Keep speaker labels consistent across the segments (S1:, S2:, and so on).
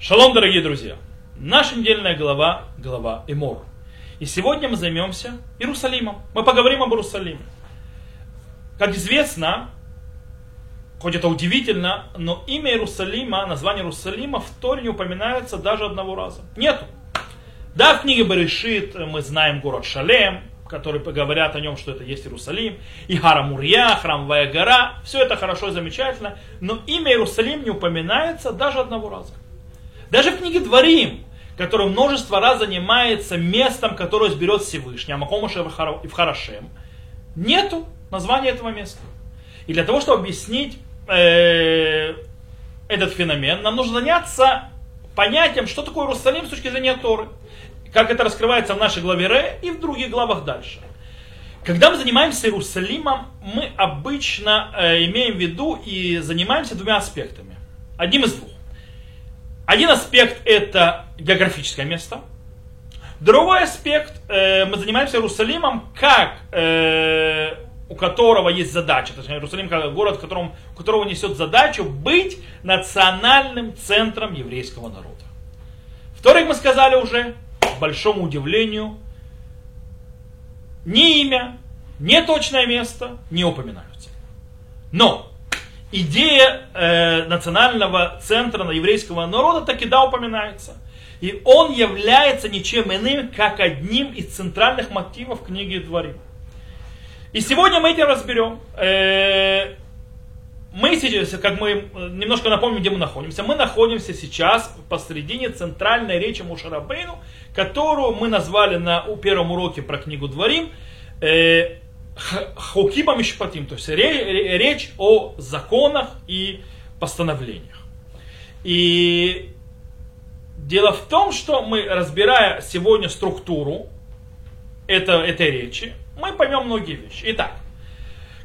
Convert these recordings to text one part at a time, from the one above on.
S1: Шалом, дорогие друзья! Наша недельная глава, глава Эмор. И сегодня мы займемся Иерусалимом. Мы поговорим об Иерусалиме. Как известно, хоть это удивительно, но имя Иерусалима, название Иерусалима в Торе не упоминается даже одного раза. Нету. Да, в книге Берешит мы знаем город Шалем, которые говорят о нем, что это есть Иерусалим, и Гара Мурья, храмовая гора, все это хорошо и замечательно, но имя Иерусалим не упоминается даже одного раза. Даже в книге Дворим, который множество раз занимается местом, которое сберет Всевышний, Амакомыша и в Харашем, нету названия этого места. И для того, чтобы объяснить э, этот феномен, нам нужно заняться понятием, что такое Иерусалим с точки зрения Торы. Как это раскрывается в нашей главе Ре и в других главах дальше. Когда мы занимаемся Иерусалимом, мы обычно э, имеем в виду и занимаемся двумя аспектами. Одним из двух. Один аспект это географическое место. Другой аспект, э, мы занимаемся Иерусалимом, как э, у которого есть задача, точнее Иерусалим как город, котором, у которого несет задачу быть национальным центром еврейского народа. Вторых мы сказали уже, к большому удивлению, ни имя, ни точное место не упоминаются. Но идея э, национального центра еврейского народа таки да упоминается. И он является ничем иным, как одним из центральных мотивов книги Дворим. И сегодня мы этим разберем. Э, мы сейчас, как мы немножко напомним, где мы находимся. Мы находимся сейчас посредине центральной речи Мушарабейну, которую мы назвали на первом уроке про книгу Дворим э, Хукима Мишпатим, то есть речь о законах и постановлениях. И дело в том, что мы, разбирая сегодня структуру это, этой речи, мы поймем многие вещи. Итак,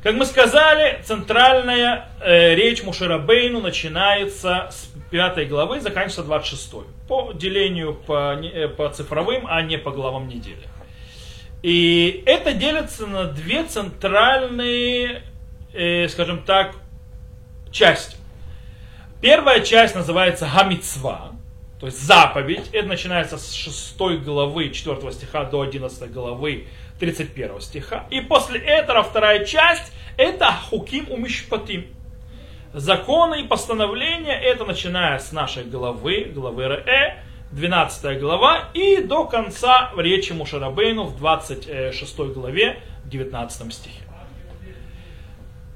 S1: как мы сказали, центральная э, речь Мушерабейну начинается с 5 главы, заканчивается 26. По делению по, э, по цифровым, а не по главам недели. И это делится на две центральные, э, скажем так, части. Первая часть называется Хамицва, то есть заповедь. Это начинается с 6 главы 4 стиха до 11 главы 31 стиха. И после этого вторая часть это Хуким Умишпатим. Законы и постановления, это начиная с нашей главы, главы Ре, 12 глава, и до конца речи Мушарабейну в 26 главе, 19 стихе.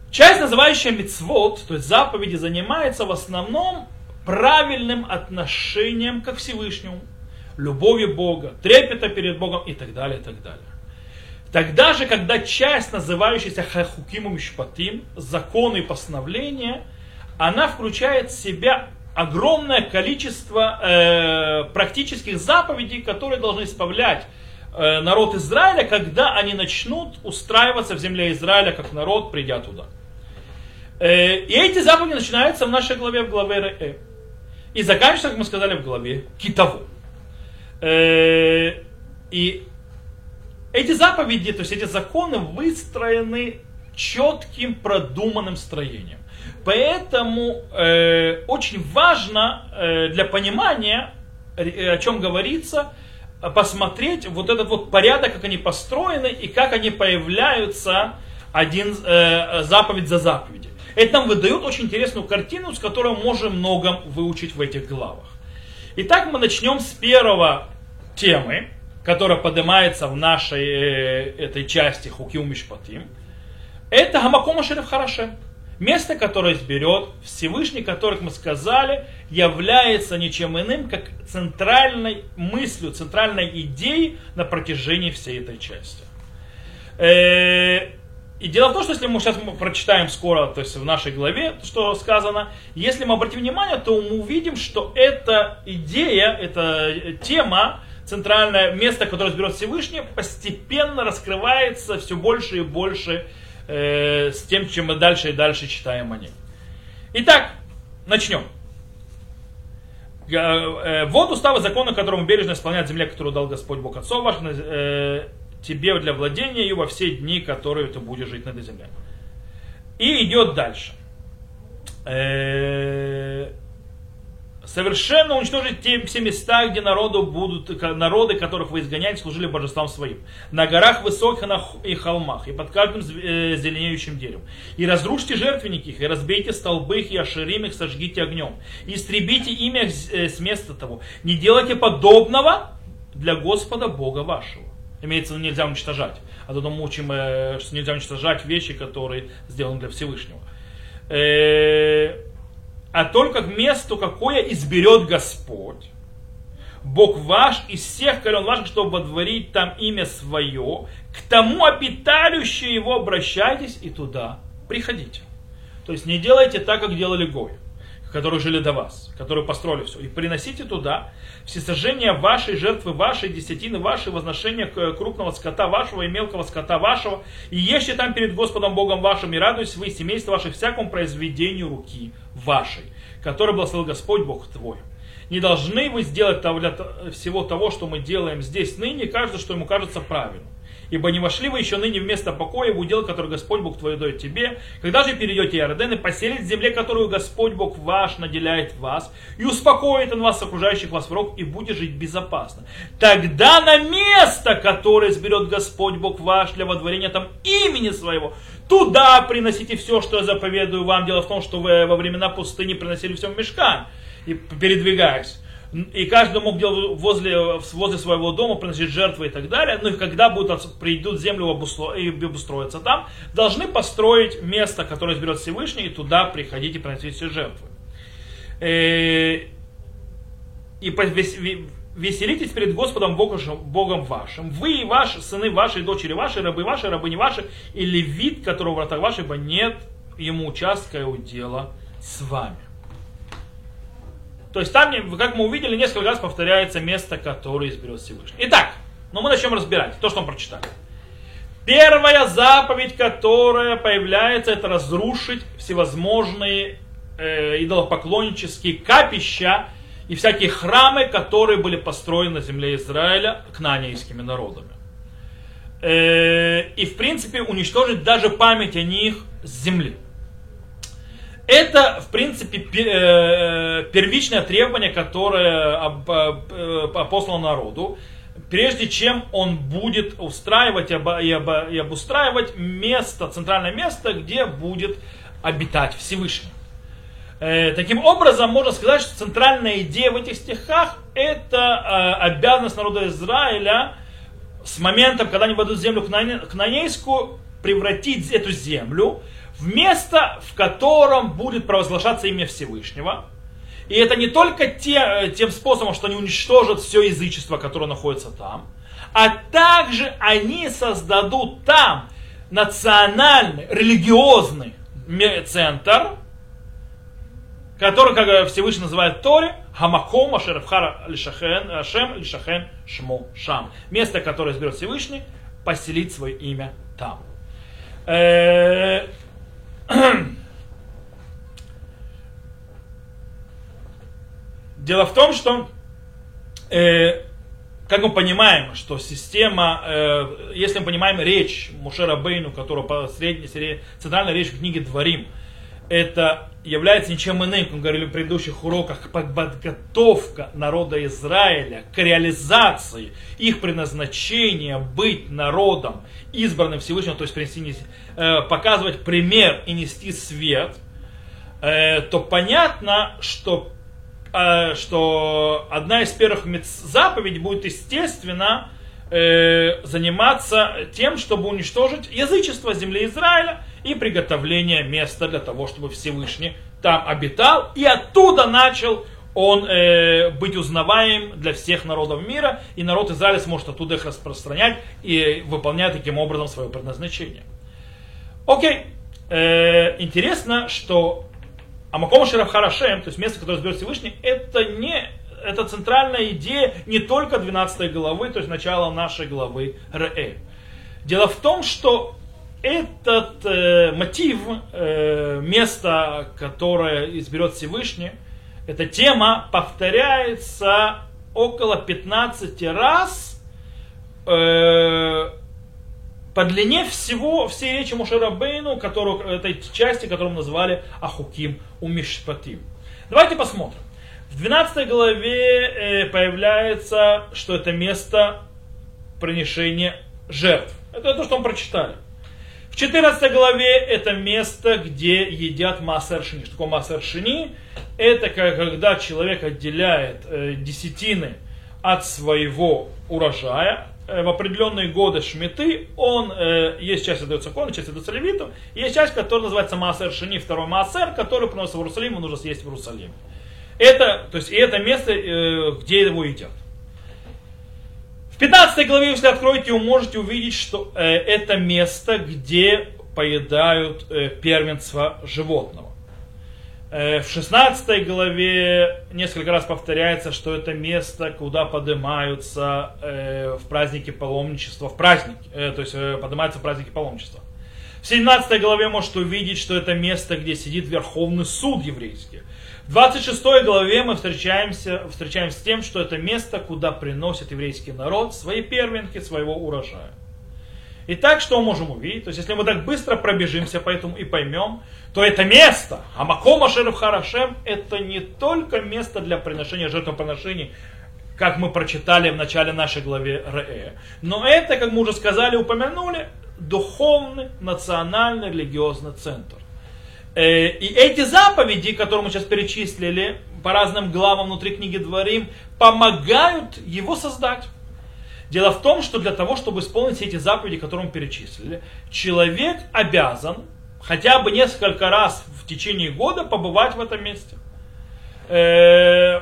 S1: Часть, называющая мицвод, то есть заповеди, занимается в основном правильным отношением к Всевышнему, любовью Бога, трепета перед Богом и так далее, и так далее. Тогда же, когда часть, называющаяся Хахукиму Мишпатим, законы и постановления, она включает в себя огромное количество э, практических заповедей, которые должны исправлять э, народ Израиля, когда они начнут устраиваться в земле Израиля как народ, придя туда. Э, и эти заповеди начинаются в нашей главе, в главе Ре. И заканчиваются, как мы сказали, в главе Китову. Э, и эти заповеди, то есть эти законы выстроены четким продуманным строением. Поэтому э, очень важно э, для понимания, э, о чем говорится, посмотреть вот этот вот порядок, как они построены и как они появляются один э, заповедь за заповедью. Это нам выдает очень интересную картину, с которой можем многом выучить в этих главах. Итак, мы начнем с первого темы, которая поднимается в нашей э, этой части Хукиум Мишпатим. Это Гамакома Шериф Харашем. Место, которое изберет Всевышний, которых мы сказали, является ничем иным, как центральной мыслью, центральной идеей на протяжении всей этой части. Э, и дело в том, что если мы сейчас прочитаем скоро, то есть в нашей главе, что сказано, если мы обратим внимание, то мы увидим, что эта идея, эта тема, центральное место, которое изберет Всевышний, постепенно раскрывается все больше и больше э, с тем, чем мы дальше и дальше читаем о ней. Итак, начнем. Э, э, вот уставы закона, которому бережно исполняет земля, которую дал Господь Бог Отцов ваш, э, тебе для владения и во все дни, которые ты будешь жить на этой земле. И идет дальше. Совершенно уничтожить те все места, где народу будут, народы, которых вы изгоняете, служили божествам своим. На горах высоких и холмах, и под каждым э, зеленеющим деревом. И разрушьте жертвенники их, и разбейте столбы их, и оширим их, сожгите огнем. И истребите имя э, с места того. Не делайте подобного для Господа Бога вашего. Имеется нельзя уничтожать. А то мы учим, э, что нельзя уничтожать вещи, которые сделаны для Всевышнего а только к месту, какое изберет Господь. Бог ваш из всех колен ваших, чтобы водворить там имя свое, к тому обиталищу его обращайтесь и туда приходите. То есть не делайте так, как делали Гой которые жили до вас, которые построили все. И приносите туда все сожжения вашей жертвы, вашей десятины, вашей возношения крупного скота вашего и мелкого скота вашего. И ешьте там перед Господом Богом вашим, и радуйтесь вы, семейство ваше, всякому произведению руки вашей, который благословил Господь Бог твой. Не должны вы сделать всего того, что мы делаем здесь ныне, каждый, что ему кажется правильным ибо не вошли вы еще ныне в место покоя в удел, который Господь Бог твой дает тебе. Когда же перейдете Иорден и поселить в земле, которую Господь Бог ваш наделяет вас, и успокоит он вас, окружающих вас враг, и будет жить безопасно. Тогда на место, которое сберет Господь Бог ваш для водворения там имени своего, туда приносите все, что я заповедую вам. Дело в том, что вы во времена пустыни приносили все в мешкан, и передвигаясь и каждый мог делать возле, возле своего дома, приносить жертвы и так далее. Ну и когда будут, придут землю и обустроятся там, должны построить место, которое изберет Всевышний, и туда приходить и приносить все жертвы. Э, и веселитесь перед Господом Богом, Богом вашим. Вы и ваши, сыны ваши, дочери ваши, рабы ваши, рабы не ваши, и левит, которого в вратах ваших, ибо нет ему участка и удела с вами. То есть там, как мы увидели, несколько раз повторяется место, которое изберет Всевышний. Итак, ну мы начнем разбирать то, что мы прочитали. Первая заповедь, которая появляется, это разрушить всевозможные э, идолопоклоннические капища и всякие храмы, которые были построены на земле Израиля кнанейскими народами. Э, и в принципе уничтожить даже память о них с земли. Это, в принципе, э, первичное требование, которое э, послано народу, прежде чем он будет устраивать и обустраивать место, центральное место, где будет обитать Всевышний. Э, таким образом, можно сказать, что центральная идея в этих стихах – это обязанность народа Израиля с моментом, когда они войдут в землю Кнанейскую, превратить эту землю в место, в котором будет провозглашаться имя Всевышнего. И это не только те, э, тем способом, что они уничтожат все язычество, которое находится там, а также они создадут там национальный, религиозный центр, который, как Всевышний называет Торе, Хамаком Ашерфхара Лишахен, Ашем Лишахен Шмо Шам. Место, которое изберет Всевышний, поселить свое имя там. Дело в том, что э, как мы понимаем, что система, э, если мы понимаем речь Мушера Бейну, которая средняя, средняя, центральная речь в книге Дворим, это является ничем иным, как мы говорили в предыдущих уроках, подготовка народа Израиля к реализации их предназначения быть народом, избранным Всевышним, то есть принести, э, показывать пример и нести свет, э, то понятно, что, э, что одна из первых заповедей будет, естественно, заниматься тем, чтобы уничтожить язычество земли Израиля и приготовление места для того, чтобы Всевышний там обитал и оттуда начал он э, быть узнаваем для всех народов мира, и народ Израиля сможет оттуда их распространять и выполнять таким образом свое предназначение. Окей, э, интересно, что Амаком Харашем, то есть место, которое изберет Всевышний, это не это центральная идея не только 12 главы, то есть начала нашей главы Ре. Дело в том, что этот э, мотив, э, место, которое изберет Всевышний, эта тема повторяется около 15 раз э, по длине всего, всей речи Мушерабейну, которую, этой части, которую мы назвали Ахуким Умишпатим. Давайте посмотрим. В В 12 главе появляется, что это место принесения жертв. Это то, что мы прочитали. В 14 главе это место, где едят массер шини. Что такое массер шини? Это когда человек отделяет э, десятины от своего урожая. Э, в определенные годы шмиты, он, э, есть часть отдается кону, часть отдается левиту, есть часть, которая называется массер шини, второй массер, который приносит в Иерусалим, он нужно съесть в Иерусалиме. Это, то есть, и это место, э, где его едят. В 15 главе, если откроете, вы можете увидеть, что э, это место, где поедают э, первенство животного. Э, в 16 главе несколько раз повторяется, что это место, куда поднимаются э, в празднике паломничества, в праздник, э, то есть э, поднимаются в праздники паломничества. В 17 главе можете увидеть, что это место, где сидит Верховный суд еврейский. В 26 главе мы встречаемся, встречаемся с тем, что это место, куда приносит еврейский народ свои первенки своего урожая. Итак, что мы можем увидеть? То есть, если мы так быстро пробежимся по этому и поймем, то это место, Амакома Шерев Харашем, это не только место для приношения жертвоприношений, как мы прочитали в начале нашей главы Ре, но это, как мы уже сказали, упомянули, духовный, национальный, религиозный центр. Э, и эти заповеди, которые мы сейчас перечислили по разным главам внутри книги Дворим, помогают его создать. Дело в том, что для того, чтобы исполнить эти заповеди, которые мы перечислили, человек обязан хотя бы несколько раз в течение года побывать в этом месте. Э,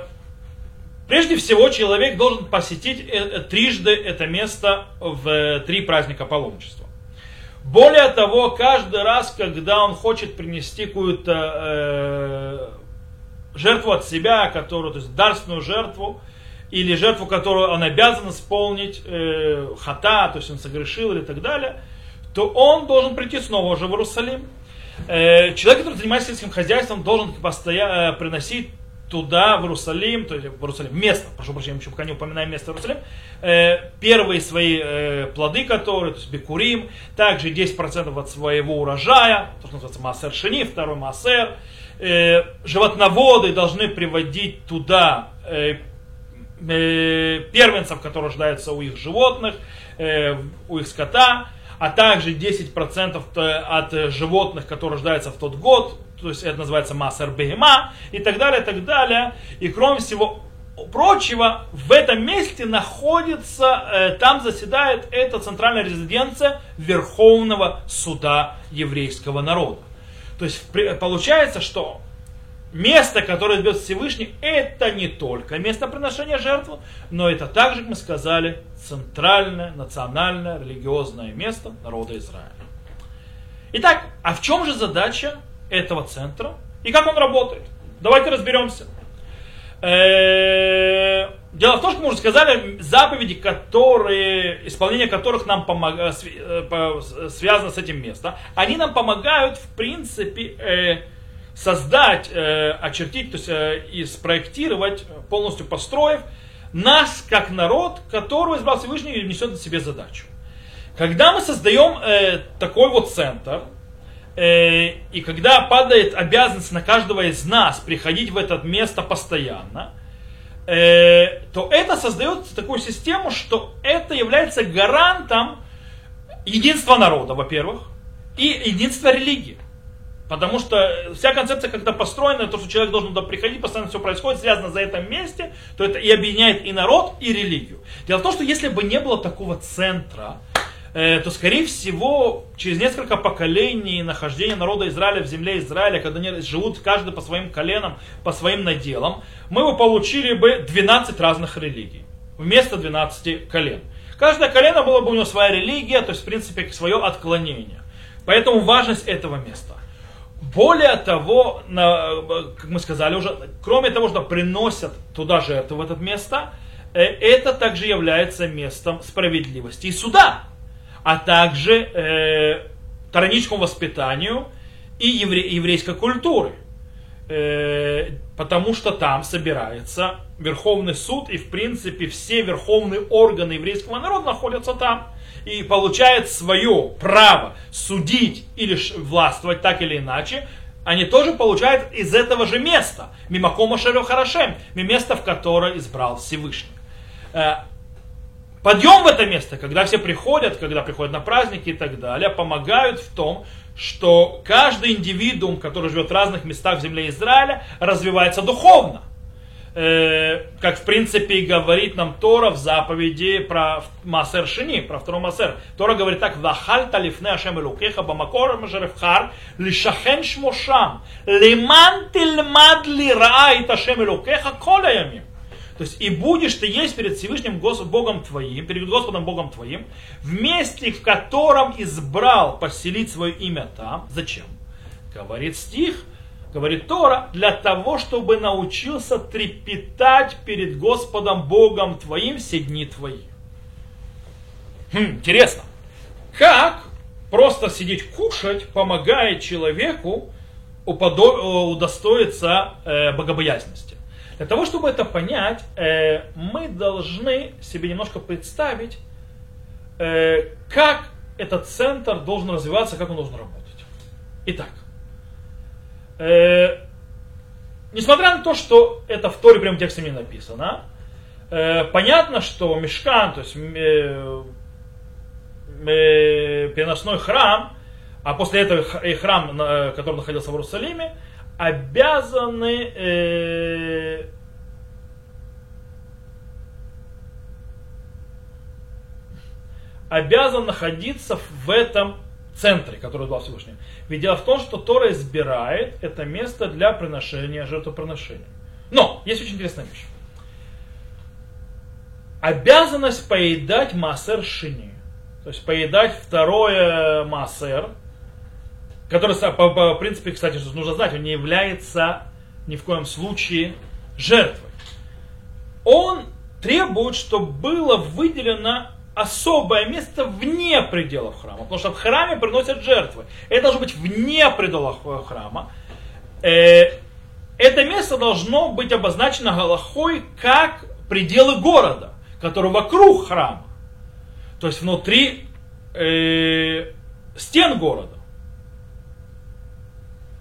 S1: прежде всего, человек должен посетить э, трижды это место в три праздника паломничества. Более того, каждый раз, когда он хочет принести какую-то э, жертву от себя, которую, то есть дарственную жертву, или жертву, которую он обязан исполнить, э, хата, то есть он согрешил или так далее, то он должен прийти снова уже в Иерусалим. Э, человек, который занимается сельским хозяйством, должен постоянно э, приносить туда, в Иерусалим, то есть в Иерусалим, место, прошу прощения, еще пока не упоминаем место Иерусалим, э, первые свои э, плоды, которые, то есть бекурим, также 10% от своего урожая, то, что называется массер шини, второй массер, э, животноводы должны приводить туда э, э, первенцев, которые рождаются у их животных, э, у их скота, а также 10% от животных, которые рождаются в тот год, то есть это называется массер бегема и так далее, и так далее. И кроме всего прочего, в этом месте находится, э, там заседает эта центральная резиденция Верховного суда еврейского народа. То есть получается, что место, которое идет Всевышний, это не только место приношения жертвы, но это также, как мы сказали, центральное, национальное, религиозное место народа Израиля. Итак, а в чем же задача этого центра и как он работает. Давайте разберемся. Э, дело в том, что мы уже сказали, заповеди, которые, исполнение которых нам помог, э, э, связано с этим местом, они нам помогают, в принципе, создать, очертить, то есть и спроектировать, полностью построив нас как народ, которого избрал Всевышний и несет на себе задачу. Когда мы создаем такой вот центр, и когда падает обязанность на каждого из нас приходить в это место постоянно, э, то это создает такую систему, что это является гарантом единства народа, во-первых, и единства религии. Потому что вся концепция, когда построена, то, что человек должен туда приходить, постоянно все происходит, связано за этом месте, то это и объединяет и народ, и религию. Дело в том, что если бы не было такого центра, Э, то, скорее всего, через несколько поколений нахождения народа Израиля в земле Израиля, когда они живут каждый по своим коленам, по своим наделам, мы бы получили бы 12 разных религий вместо 12 колен. Каждое колено было бы у него своя религия, то есть, в принципе, свое отклонение. Поэтому важность этого места. Более того, как мы сказали уже, кроме того, что приносят туда жертву в это место, э, это также является местом справедливости и суда а также э, тараническому воспитанию и евре, еврейской культуры. Э, потому что там собирается Верховный суд, и в принципе все верховные органы еврейского народа находятся там. И получает свое право судить или властвовать так или иначе они тоже получают из этого же места. Мимакома Шерю Харашем, место, в которое избрал Всевышний. Подъем в это место, когда все приходят, когда приходят на праздники и так далее, помогают в том, что каждый индивидуум, который живет в разных местах в земле Израиля, развивается духовно. Э, как в принципе и говорит нам Тора в заповеди про Масер Шини, про второй Масер. Тора говорит так, «Вахаль талифне Ашем Элукеха бамакор мажеревхар лишахен шмошам лиман тильмад ли раит Ашем Элукеха коля ямим». То есть и будешь ты есть перед Всевышним Богом твоим, перед Господом Богом твоим, в месте, в котором избрал поселить свое имя там. Зачем? Говорит стих, говорит Тора, для того, чтобы научился трепетать перед Господом Богом твоим все дни твои. Хм, интересно. Как просто сидеть кушать помогает человеку удостоиться э, богобоязненности? Для того, чтобы это понять, э, мы должны себе немножко представить, э, как этот центр должен развиваться, как он должен работать. Итак, э, несмотря на то, что это в Торе прям тексте не написано, понятно, что мешкан, то есть переносной храм, а после этого и храм, который находился в Иерусалиме, обязаны э, обязан находиться в этом центре, который дал Всевышний. Ведь дело в том, что Тора избирает это место для приношения жертвоприношения. Но есть очень интересная вещь. Обязанность поедать массер шини, то есть поедать второе массер, который, по, по принципе, кстати, нужно знать, он не является ни в коем случае жертвой. Он требует, чтобы было выделено особое место вне пределов храма. Потому что в храме приносят жертвы. Это должно быть вне пределов э, храма. Э, это место должно быть обозначено Галахой как пределы города, который вокруг храма. То есть внутри э, стен города.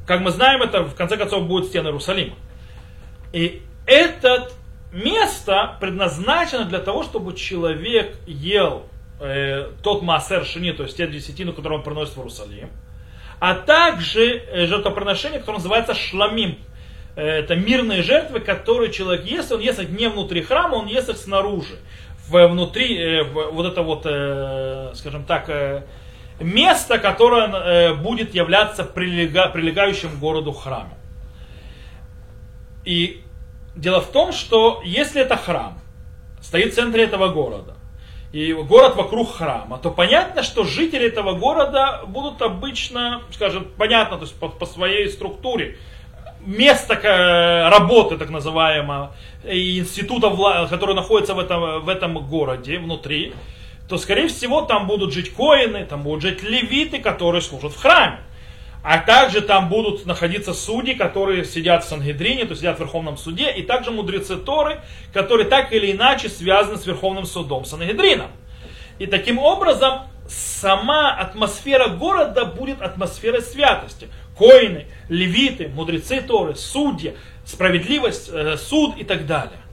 S1: Как мы знаем, это в конце концов будет стены Иерусалима. И это место предназначено для того, чтобы человек ел э, тот массер шини, то есть те десятину, которую он приносит в Иерусалим, а также э, жертвоприношение, которое называется шламим. Э, это мирные жертвы, которые человек ест, он ест их не внутри храма, он ест их снаружи. Внутри э, в, вот это вот, э, скажем так, э, место, которое э, будет являться прилега, прилегающим городу храмом. И дело в том, что если это храм, стоит в центре этого города, и город вокруг храма, то понятно, что жители этого города будут обычно, скажем, понятно, то есть по, по своей структуре, место работы, так называемого, института, который находится в этом, в этом городе, внутри, то, скорее всего, там будут жить коины, там будут жить левиты, которые служат в храме. А также там будут находиться судьи, которые сидят в Сангедрине, то есть сидят в Верховном суде, и также мудрецы Торы, которые так или иначе связаны с Верховным судом Сангедрином. И таким образом сама атмосфера города будет атмосферой святости. Коины, левиты, мудрецы Торы, судьи, справедливость, э, суд и так далее.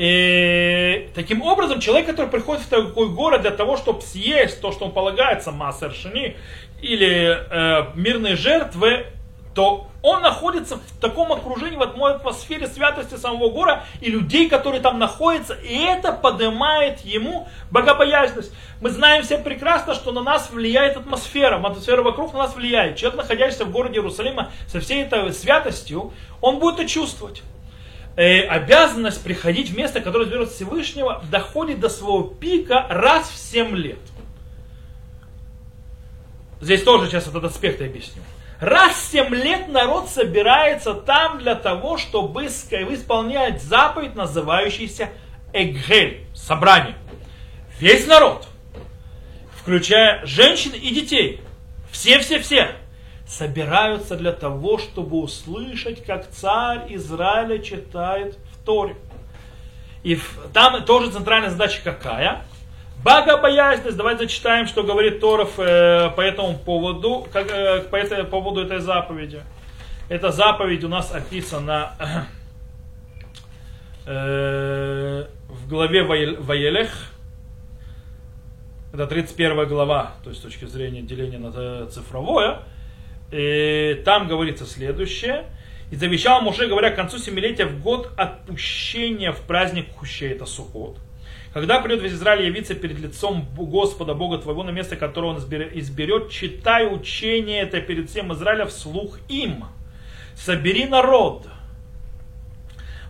S1: И таким образом, человек, который приходит в такой город для того, чтобы съесть то, что он полагается, массер шини, или э, мирные жертвы, то он находится в таком окружении, в одной атмосфере святости самого гора и людей, которые там находятся, и это поднимает ему богобоязненность. Мы знаем все прекрасно, что на нас влияет атмосфера, атмосфера вокруг на нас влияет. Человек, находящийся в городе Иерусалима со всей этой святостью, он будет это чувствовать э, обязанность приходить в место, которое изберет Всевышнего, доходит до своего пика раз в 7 лет. Здесь тоже сейчас этот аспект я объясню. Раз в 7 лет народ собирается там для того, чтобы исполнять заповедь, называющийся Эггель, собрание. Весь народ, включая женщин и детей, все-все-все, собираются для того, чтобы услышать, как царь Израиля читает в Торе. И там тоже центральная задача какая? Богобоязненность. Давайте зачитаем, что говорит Торов э, по этому поводу, как, э, по этому поводу этой заповеди. Эта заповедь у нас описана э, в главе Ваелех. Это 31 глава, то есть с точки зрения деления на цифровое. И там говорится следующее. И завещал Муше, говоря, к концу семилетия в год отпущения в праздник Хущей, это Сухот. Когда придет весь Израиль явиться перед лицом Господа Бога твоего на место, которое он изберет, читай учение это перед всем Израиля вслух им. Собери народ,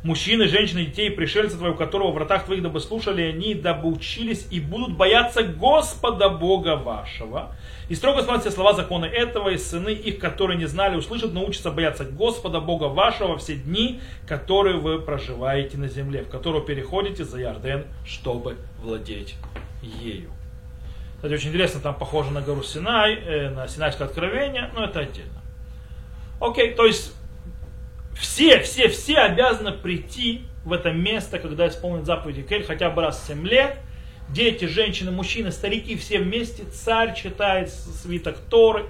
S1: мужчины, женщины, детей, пришельцы твоего, которого в вратах твоих, дабы слушали они, дабы учились и будут бояться Господа Бога вашего. И строго смотрят все слова закона этого, и сыны их, которые не знали, услышат, научатся бояться Господа Бога вашего все дни, которые вы проживаете на земле, в которую переходите за Ярден, чтобы владеть ею. Кстати, очень интересно, там похоже на гору Синай, э, на Синайское откровение, но это отдельно. Окей, то есть все, все, все обязаны прийти в это место, когда исполнят заповеди Кель, хотя бы раз в 7 лет. Дети, женщины, мужчины, старики, все вместе. Царь читает свиток Торы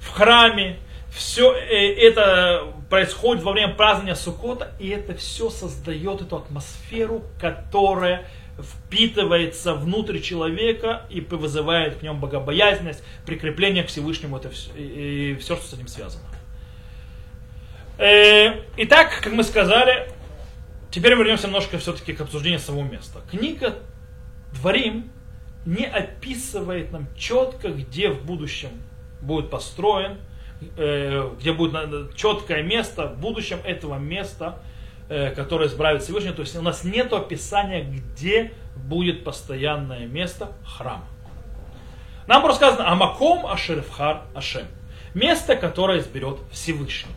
S1: в храме. Все э, это происходит во время празднования Сукота, и это все создает эту атмосферу, которая впитывается внутрь человека и вызывает в нем богобоязненность, прикрепление к Всевышнему, это все, и все, что с этим связано. Э, итак, как мы сказали, теперь вернемся немножко все-таки к обсуждению самого места. Книга Дворим не описывает нам четко, где в будущем будет построен, э, где будет четкое место в будущем этого места, э, которое избрает Всевышний. То есть у нас нет описания, где будет постоянное место храма. Нам просто сказано Амаком Ашерфхар Ашем. Место, которое изберет Всевышний.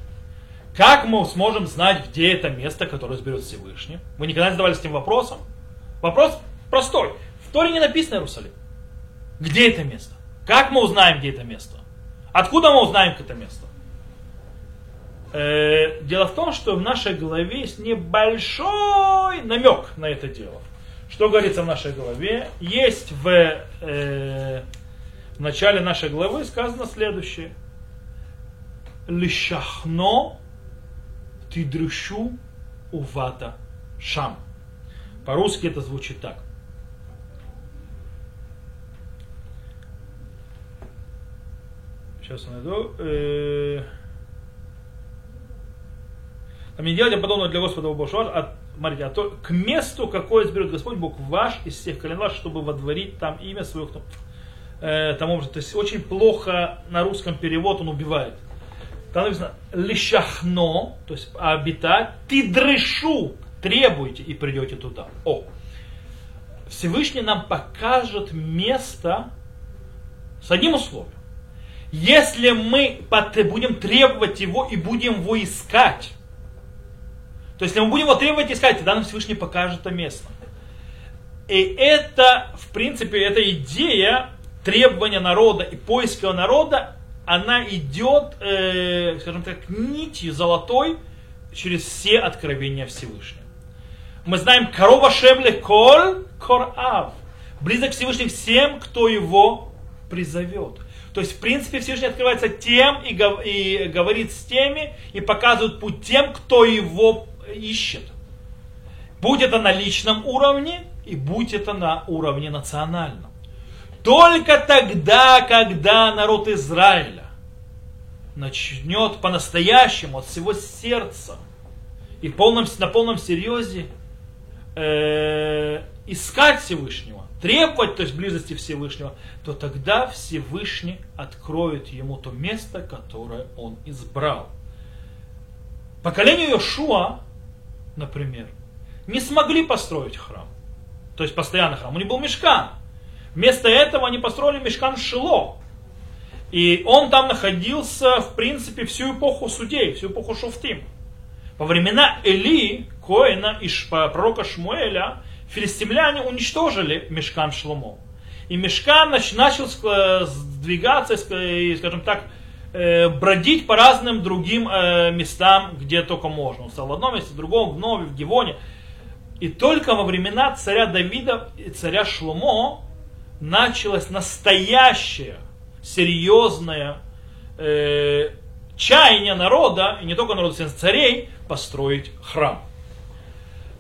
S1: Как мы сможем знать, где это место, которое изберет Всевышний? Вы никогда не задавались этим вопросом? Вопрос простой. В Торе не написано Иерусалим. Где это место? Как мы узнаем, где это место? Откуда мы узнаем, где это место? Э, дело в том, что в нашей голове есть небольшой намек на это дело. Что говорится в нашей голове? Есть в, э, в начале нашей главы сказано следующее. Лишахно Тидрушу увата шам. По-русски это звучит так. Сейчас найду. Э, там не делайте подобного для Господа Бога а, смотрите, а то к месту, какое изберет Господь Бог ваш из всех колен ваш, чтобы водворить там имя свое. Э, там, то есть очень плохо на русском перевод он убивает. Там написано лишахно, то есть обитать, ты дрышу, требуйте и придете туда. О, Всевышний нам покажет место с одним условием. Если мы будем требовать его и будем его искать, то есть если мы будем его требовать и искать, тогда нам Всевышний покажет это место. И это, в принципе, эта идея требования народа и поиска народа, она идет, э, скажем так, нитью золотой через все откровения Всевышнего. Мы знаем, корова шемле коль корав. Близок Всевышний всем, кто его призовет. То есть, в принципе, Всевышний открывается тем и, и говорит с теми, и показывает путь тем, кто его ищет. Будь это на личном уровне, и будь это на уровне национальном. Только тогда, когда народ Израиля начнет по-настоящему, от всего сердца и полном, на полном серьезе э, искать Всевышнего, требовать, то есть близости Всевышнего, то тогда Всевышний откроет ему то место, которое он избрал. Поколению Йошуа, например, не смогли построить храм. То есть постоянный храм. У них был мешкан. Вместо этого они построили мешкан Шило. И он там находился, в принципе, всю эпоху судей, всю эпоху Шуфтим. Во времена Эли, Коина и пророка Шмуэля, филистимляне уничтожили мешкан Шломо. И мешкан начал сдвигаться, и, скажем так, э, бродить по разным другим э, местам, где только можно. Он стал в одном месте, в другом, в Нове, в Гивоне. И только во времена царя Давида и царя Шломо началась настоящая, серьезная, э, чаяния народа, и не только народа, царей, построить храм.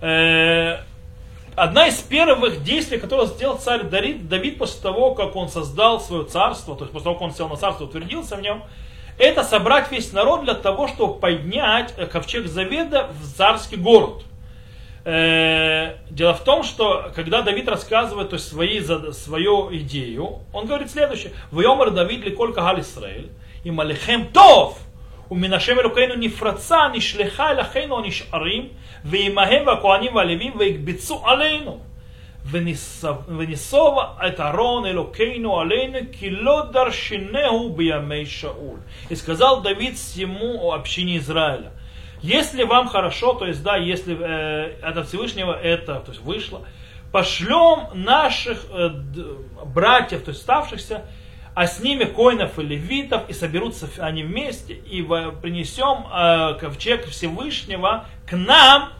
S1: Э, одна из первых действий, которое сделал царь Давид, Давид после того, как он создал свое царство, то есть после того, как он сел на царство, утвердился в нем, это собрать весь народ для того, чтобы поднять ковчег Заведа в царский город. Э, дело в том, что когда Давид рассказывает то есть, свои, свою идею, он говорит следующее. «Вьомер Давид ликоль кагаль Исраэль, и малихем тов, ומן השם אלוקינו נפרצה נשלחה אל אחינו הנשארים ועמהם והכהנים והלווים ויקבצו עלינו וניסוב את אהרון אלוקינו עלינו כי לא דרשנהו בימי שאול. И сказал Давид всему общине Израиля, если вам хорошо, то есть да, если э, от Всевышнего это то есть вышло, пошлем наших э, братьев, то есть ставшихся, а с ними коинов и левитов, и соберутся они вместе, и принесем э, ковчег Всевышнего к нам,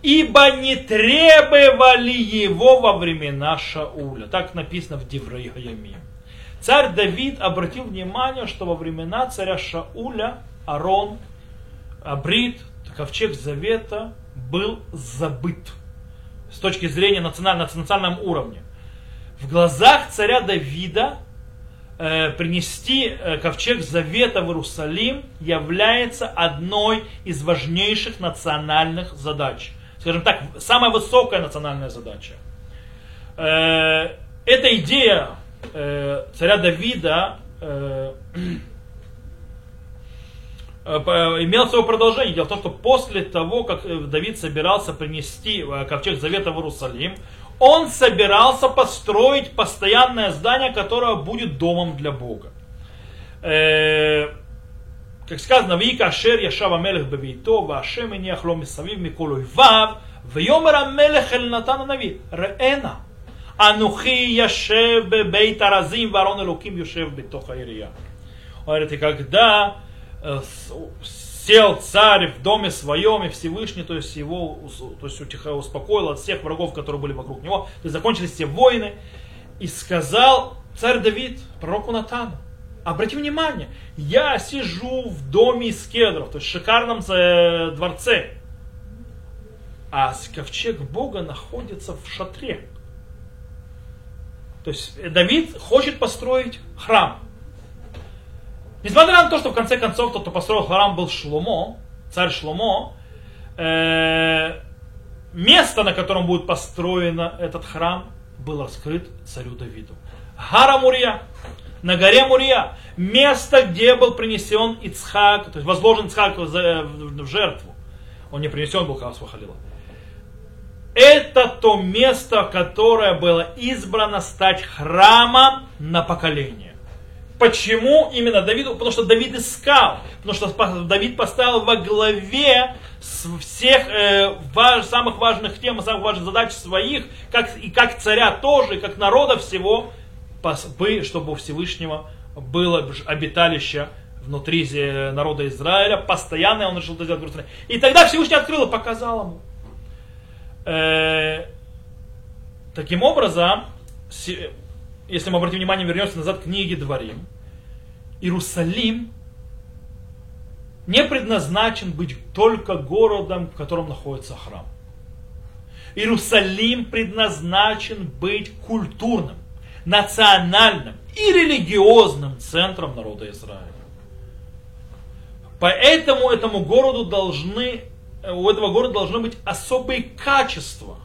S1: ибо не требовали его во времена Шауля. Так написано в Диврей Царь Давид обратил внимание, что во времена царя Шауля Арон, Абрит, ковчег Завета был забыт с точки зрения национального, на национальном уровне. В глазах царя Давида Э, принести э, ковчег завета в Иерусалим является одной из важнейших национальных задач. Скажем так, самая высокая национальная задача. Э, эта идея царя Давида имел свое продолжение. Дело в том, что после того, как Давид собирался принести ковчег завета в Иерусалим, он собирался построить постоянное здание, которое будет домом для Бога. Э, как сказано, Вика Ашер Яшава Мелех Бевейто, Вашем Иниах Ло Мисавив Микол Ойвав, ויאמר המלך אל נתן הנביא, ראנה, אנוכי יושב בבית ארזים וארון אלוקים יושב בתוך העירייה. Говорит, и когда сел царь в доме своем, и Всевышний, то есть его то есть успокоил от всех врагов, которые были вокруг него, то есть закончились все войны, и сказал царь Давид пророку Натану, обрати внимание, я сижу в доме из кедров, то есть в шикарном э, дворце, а ковчег Бога находится в шатре. То есть Давид хочет построить храм. Несмотря на то, что в конце концов тот, кто построил храм, был Шломо, царь Шломо, э, место, на котором будет построен этот храм, было раскрыт царю Давиду. Гара Мурия, на горе Мурия, место, где был принесен Ицхак, то есть возложен Ицхак в жертву. Он не принесен был Хасва Халила. Это то место, которое было избрано стать храмом на поколение. Почему именно Давиду? Потому что Давид искал. Потому что Давид поставил во главе всех э, важ, самых важных тем, самых важных задач своих, как, и как царя тоже, и как народа всего, чтобы у Всевышнего было обиталище внутри народа Израиля, постоянно он решил это сделать. И тогда Всевышний открыл и показал ему. Э, таким образом, если мы обратим внимание, вернемся назад к книге Дворим, Иерусалим не предназначен быть только городом, в котором находится храм. Иерусалим предназначен быть культурным, национальным и религиозным центром народа Израиля. Поэтому этому городу должны, у этого города должны быть особые качества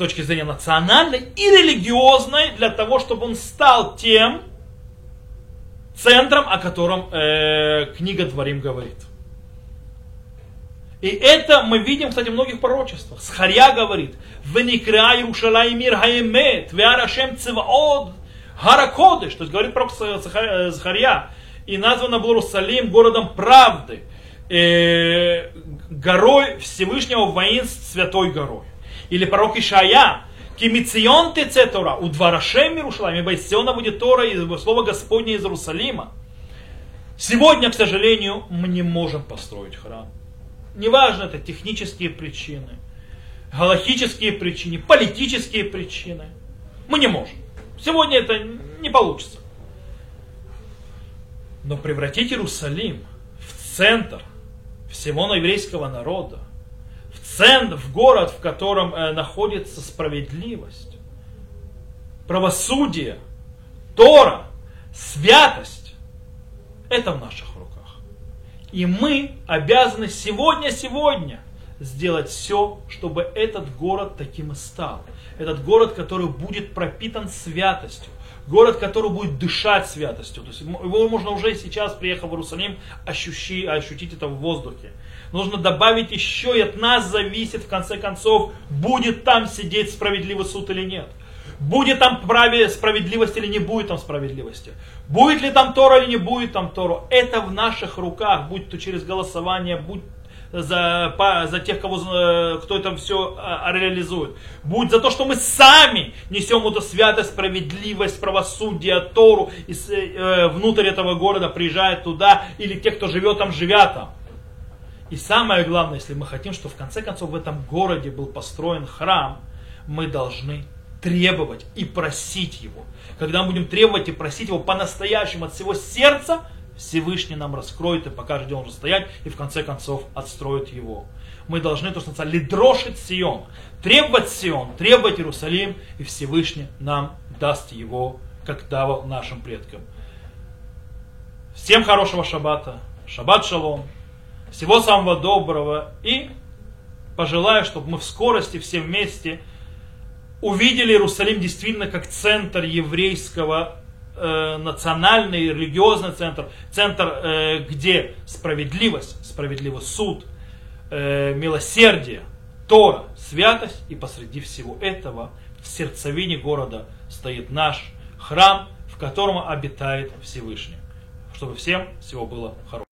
S1: точки зрения национальной и религиозной для того, чтобы он стал тем, центром, о котором э, книга Творим говорит. И это мы видим, кстати, в многих пророчествах. Схарья говорит, «Веникра Иерушалай мир хаемет, веарашем циваод гаракодыш». То есть говорит пророк Захарья. И названо был Иерусалим городом правды, э, горой Всевышнего воинств, святой горой. Или пророк Ишая, Кимицион теце Тора, у дворашем Иерушалаем, ибо из Сиона будет Тора, и слово Господне из Иерусалима. Сегодня, к сожалению, мы не можем построить храм. Неважно, это технические причины, галактические причины, политические причины. Мы не можем. Сегодня это не получится. Но превратить Иерусалим в центр всего еврейского народа, центр, в город, в котором э, находится справедливость, правосудие, Тора, святость, это в наших руках. И мы обязаны сегодня-сегодня сделать все, чтобы этот город таким и стал. Этот город, который будет пропитан святостью. Город, который будет дышать святостью. То есть его можно уже сейчас, приехав в Иерусалим, ощущи, ощутить это в воздухе. Нужно добавить еще, и от нас зависит, в конце концов, будет там сидеть справедливый суд или нет. Будет там праве справедливость или не будет там справедливости. Будет ли там Тора или не будет там Тора. Это в наших руках, будь то через голосование, будь за, по, за тех, кого, э, кто это все а, реализует. Будь за то, что мы сами несем эту святость, справедливость, правосудие, Тору и, э, внутрь этого города приезжает туда, или те, кто живет там, живят там. И самое главное, если мы хотим, чтобы в конце концов в этом городе был построен храм, мы должны требовать и просить его. Когда мы будем требовать и просить его по-настоящему от всего сердца, Всевышний нам раскроет и покажет, где он же стоять, и в конце концов отстроит его. Мы должны, то, что называется, лидрошить Сион, требовать Сион, требовать Иерусалим, и Всевышний нам даст его, как давал нашим предкам. Всем хорошего шаббата, шаббат шалом, всего самого доброго, и пожелаю, чтобы мы в скорости все вместе увидели Иерусалим действительно как центр еврейского э, национальный религиозный центр, центр, э, где справедливость, справедливый суд, э, милосердие, Тора, святость, и посреди всего этого в сердцевине города стоит наш храм, в котором обитает Всевышний. Чтобы всем всего было хорошего.